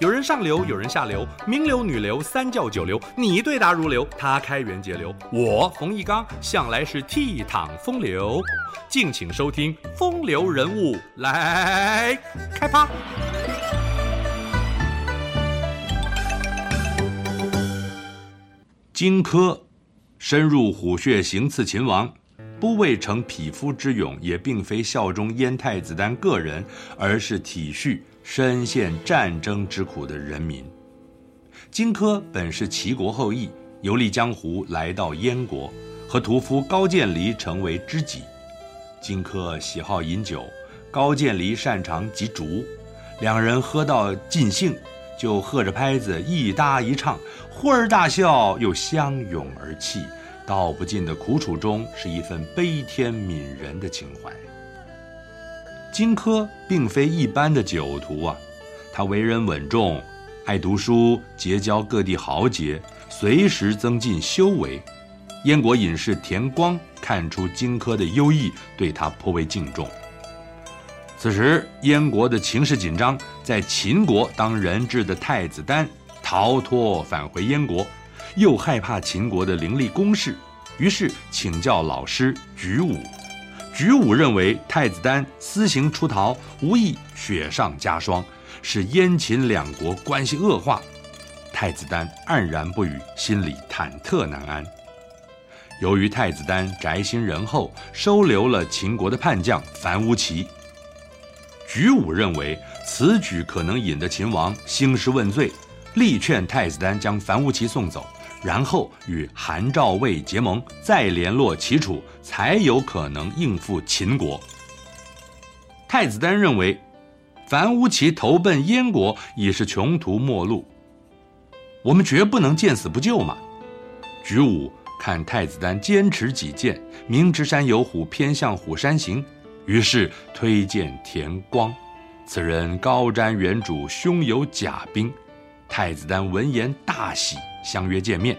有人上流，有人下流，名流、女流、三教九流，你对答如流，他开源节流，我冯一刚向来是倜傥风流。敬请收听《风流人物》来开趴。荆轲深入虎穴行刺秦王，不为成匹夫之勇，也并非效忠燕太子丹个人，而是体恤。深陷战争之苦的人民，荆轲本是齐国后裔，游历江湖，来到燕国，和屠夫高渐离成为知己。荆轲喜好饮酒，高渐离擅长击竹，两人喝到尽兴，就合着拍子一搭一唱，忽而大笑，又相拥而泣。道不尽的苦楚中，是一份悲天悯人的情怀。荆轲并非一般的酒徒啊，他为人稳重，爱读书，结交各地豪杰，随时增进修为。燕国隐士田光看出荆轲的优异，对他颇为敬重。此时燕国的情势紧张，在秦国当人质的太子丹逃脱返回燕国，又害怕秦国的凌厉攻势，于是请教老师举武。举武认为太子丹私行出逃，无异雪上加霜，使燕秦两国关系恶化。太子丹黯然不语，心里忐忑难安。由于太子丹宅心仁厚，收留了秦国的叛将樊於期。举武认为此举可能引得秦王兴师问罪，力劝太子丹将樊於期送走。然后与韩赵魏结盟，再联络齐楚，才有可能应付秦国。太子丹认为，樊於期投奔燕国已是穷途末路，我们绝不能见死不救嘛。举武看太子丹坚持己见，明知山有虎，偏向虎山行，于是推荐田光，此人高瞻远瞩，胸有甲兵。太子丹闻言大喜。相约见面，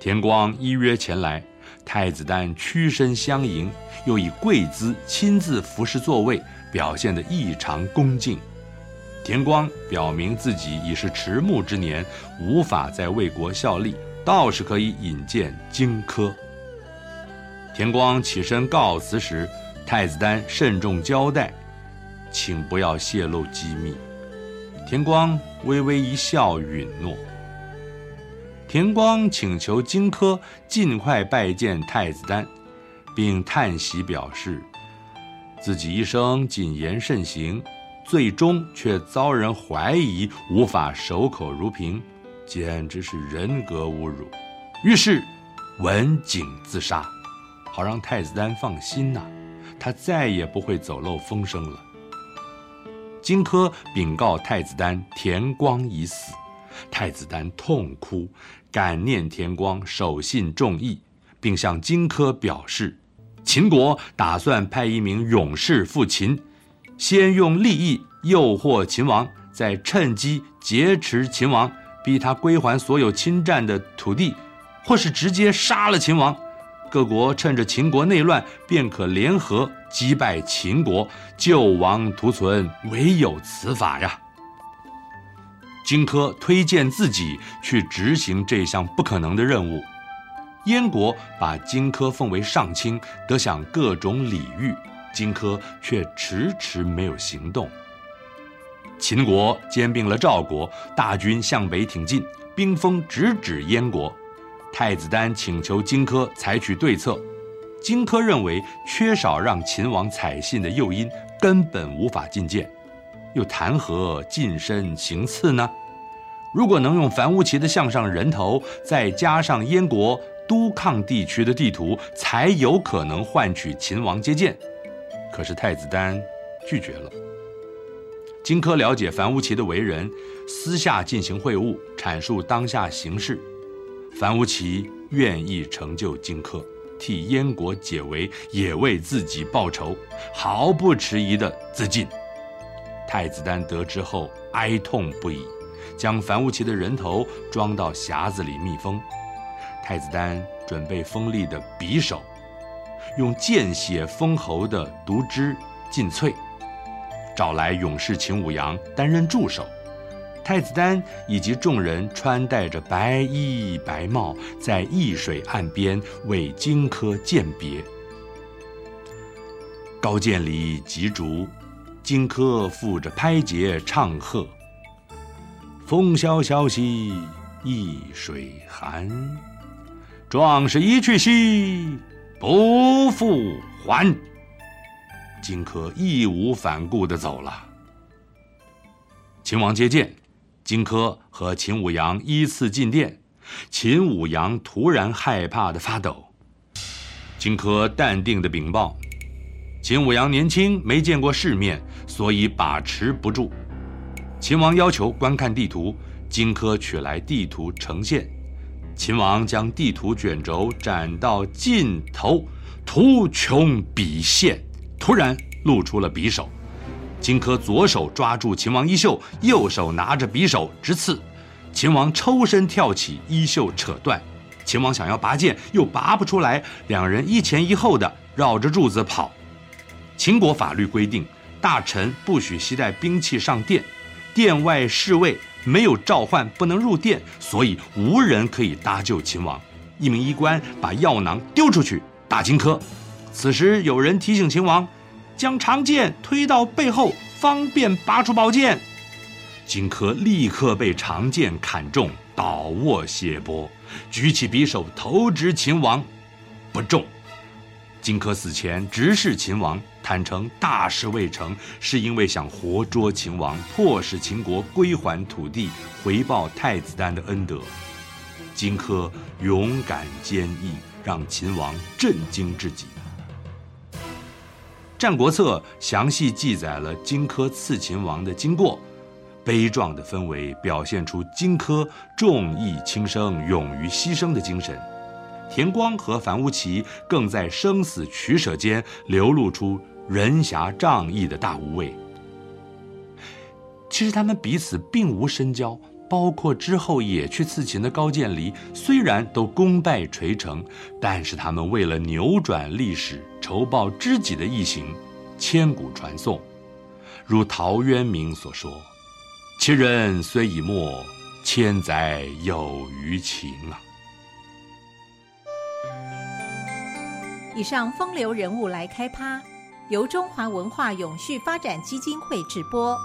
田光依约前来，太子丹屈身相迎，又以跪姿亲自服侍座位，表现得异常恭敬。田光表明自己已是迟暮之年，无法再为国效力，倒是可以引荐荆轲。田光起身告辞时，太子丹慎重交代，请不要泄露机密。田光微微一笑，允诺。田光请求荆轲尽快拜见太子丹，并叹息表示，自己一生谨言慎行，最终却遭人怀疑，无法守口如瓶，简直是人格侮辱。于是文景自杀，好让太子丹放心呐、他再也不会走漏风声了。荆轲禀告太子丹，田光已死。太子丹痛哭，感念田光守信重义，并向荆轲表示，秦国打算派一名勇士赴秦，先用利益诱惑秦王，再趁机劫持秦王，逼他归还所有侵占的土地，或是直接杀了秦王。各国趁着秦国内乱，便可联合击败秦国，救亡图存，唯有此法呀。荆轲推荐自己去执行这项不可能的任务，燕国把荆轲奉为上卿，得享各种礼遇，荆轲却迟迟没有行动。秦国兼并了赵国，大军向北挺进，兵锋直指燕国。太子丹请求荆轲采取对策，荆轲认为缺少让秦王采信的诱因，根本无法进谏。又谈何近身行刺呢？如果能用樊於期的项上人头，再加上燕国都抗地区的地图，才有可能换取秦王接见。可是太子丹拒绝了。荆轲了解樊於期的为人，私下进行会晤，阐述当下形势。樊於期愿意成就荆轲，替燕国解围，也为自己报仇，毫不迟疑地自尽。太子丹得知后哀痛不已，将樊於期的人头装到匣子里密封。太子丹准备锋利的匕首，用见血封喉的毒汁浸淬，找来勇士秦舞阳担任助手，太子丹以及众人穿戴着白衣白帽，在易水岸边为荆轲饯别。高渐离击竹，荆轲负着拍节唱和。风萧萧兮易水寒，壮士一去兮不复还。荆轲义无反顾地走了。秦王接见，荆轲和秦舞阳依次进殿。秦舞阳突然害怕地发抖。荆轲淡定地禀报。秦舞阳年轻，没见过世面，所以把持不住。秦王要求观看地图，荆轲取来地图呈现。秦王将地图卷轴展到尽头，图穷匕现，突然露出了匕首。荆轲左手抓住秦王衣袖，右手拿着匕首直刺。秦王抽身跳起，衣袖扯断。秦王想要拔剑，又拔不出来，两人一前一后的绕着柱子跑。秦国法律规定，大臣不许携带兵器上殿，殿外侍卫没有召唤不能入殿，所以无人可以搭救秦王。一名医官把药囊丢出去打荆轲，此时有人提醒秦王，将长剑推到背后，方便拔出宝剑。荆轲立刻被长剑砍中，倒卧血泊，举起匕首投掷秦王，不中。荆轲死前直视秦王，坦诚大事未成，是因为想活捉秦王，迫使秦国归还土地，回报太子丹的恩德。荆轲勇敢坚毅，让秦王震惊至极。《战国策》详细记载了荆轲刺秦王的经过，悲壮的氛围表现出荆轲重义轻生、勇于牺牲的精神。田光和樊於期更在生死取舍间流露出仁侠仗义的大无畏。其实他们彼此并无深交，包括之后也去刺秦的高渐离，虽然都功败垂成，但是他们为了扭转历史、仇报知己的义行，千古传颂。如陶渊明所说：“其人虽已没，千载有余情啊。”以上风流人物来开趴，由中华文化永续发展基金会直播。